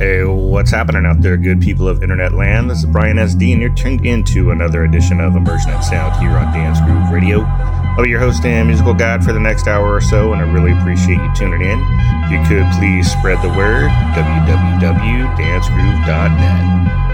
Hey, what's happening out there, good people of internet land? This is Brian SD, and you're tuned into another edition of Immersion Sound here on Dance Groove Radio. I'll be your host and musical guide for the next hour or so, and I really appreciate you tuning in. If you could please spread the word, www.dancegroove.net.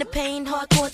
the pain, You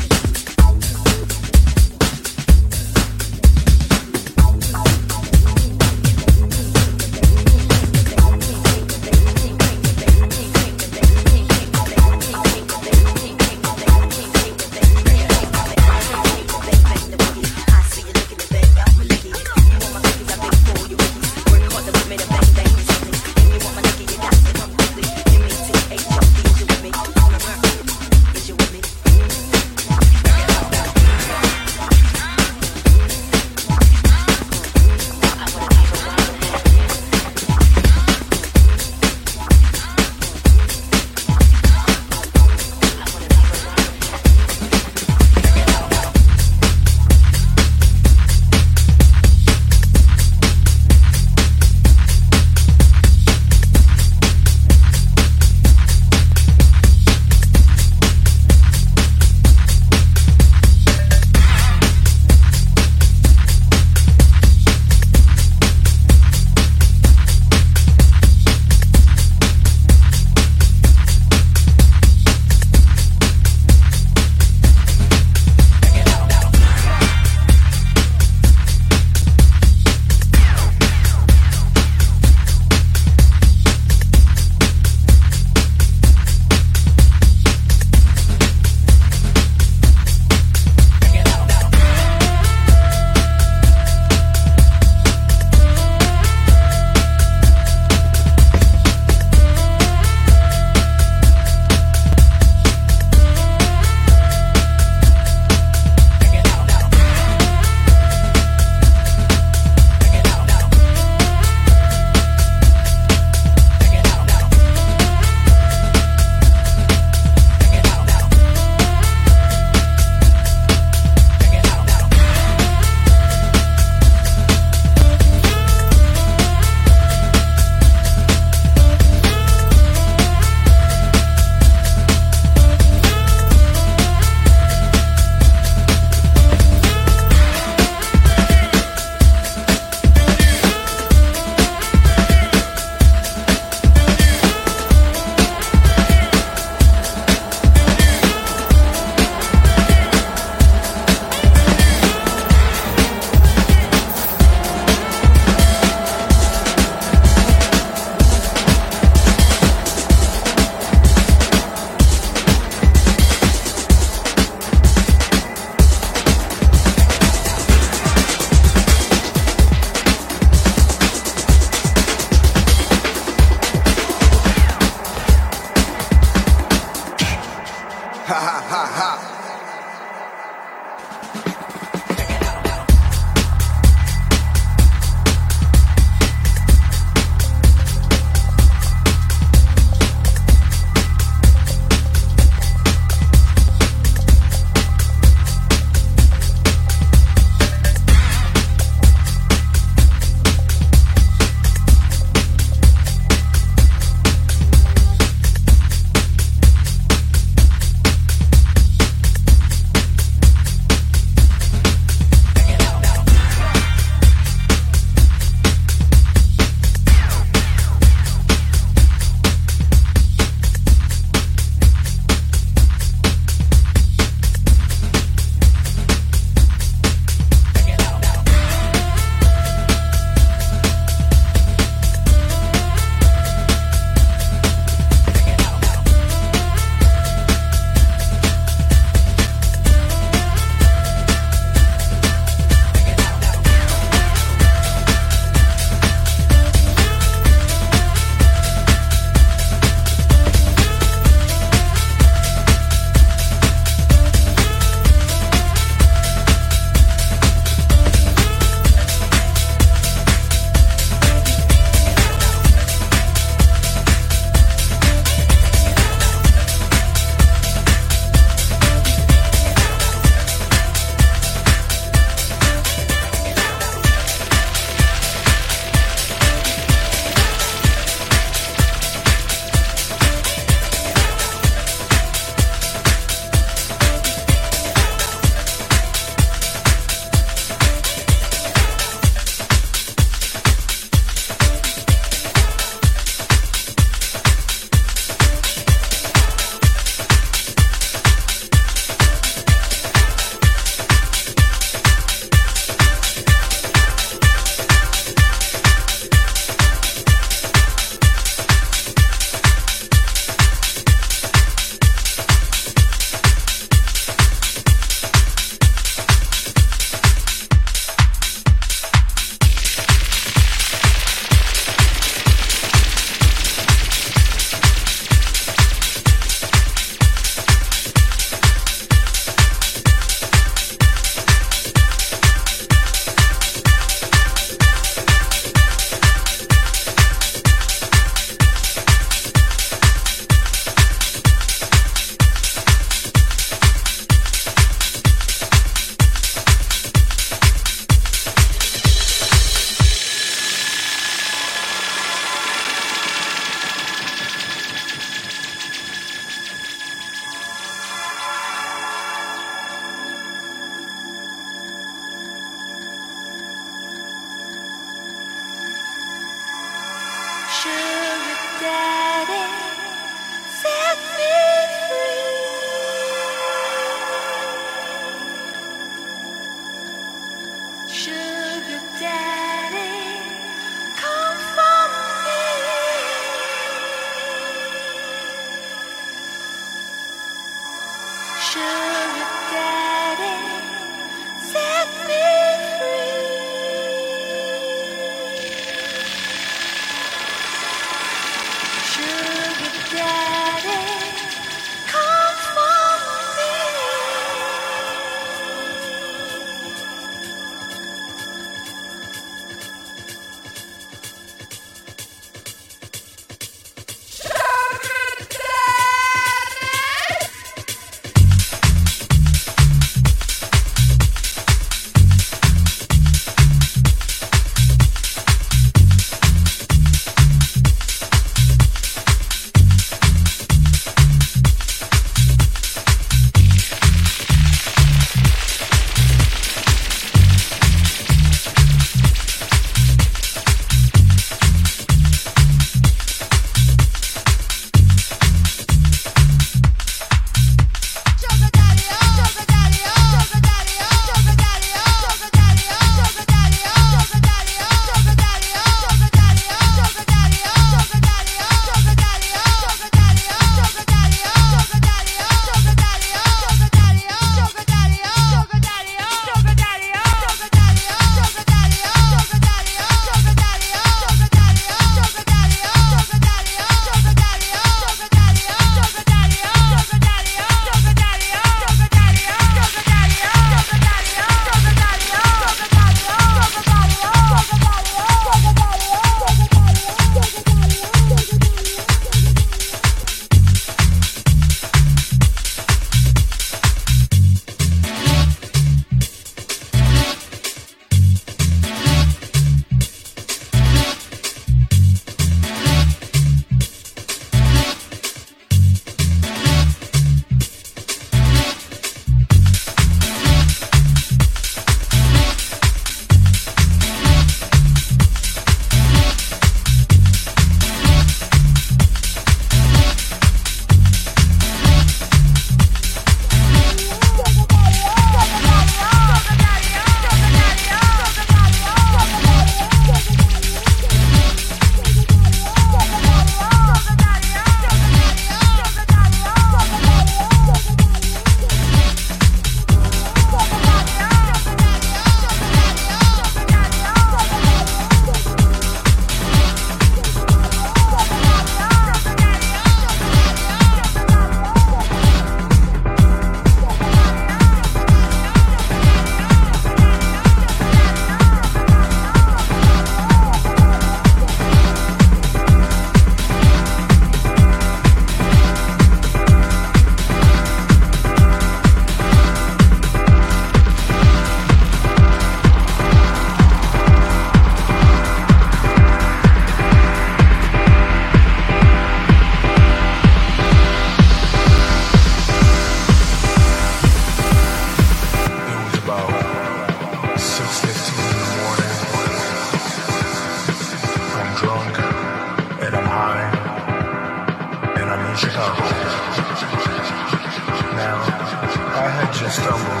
stumble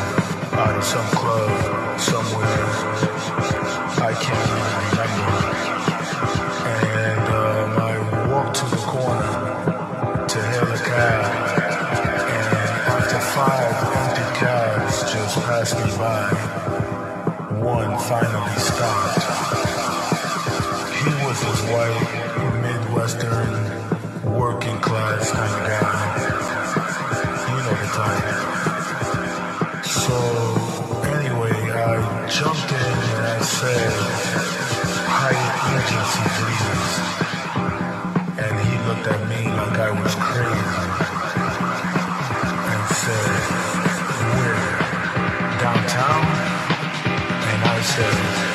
out of some club somewhere I can't even remember. And um, I walked to the corner to hail a cab. And after five empty cabs just passed me by, one finally stopped. He was this white, Midwestern, working class kind of guy. You know the type. So anyway, I jumped in and I said, Hyatt Regency, please. And he looked at me like I was crazy and said, where? Downtown? And I said,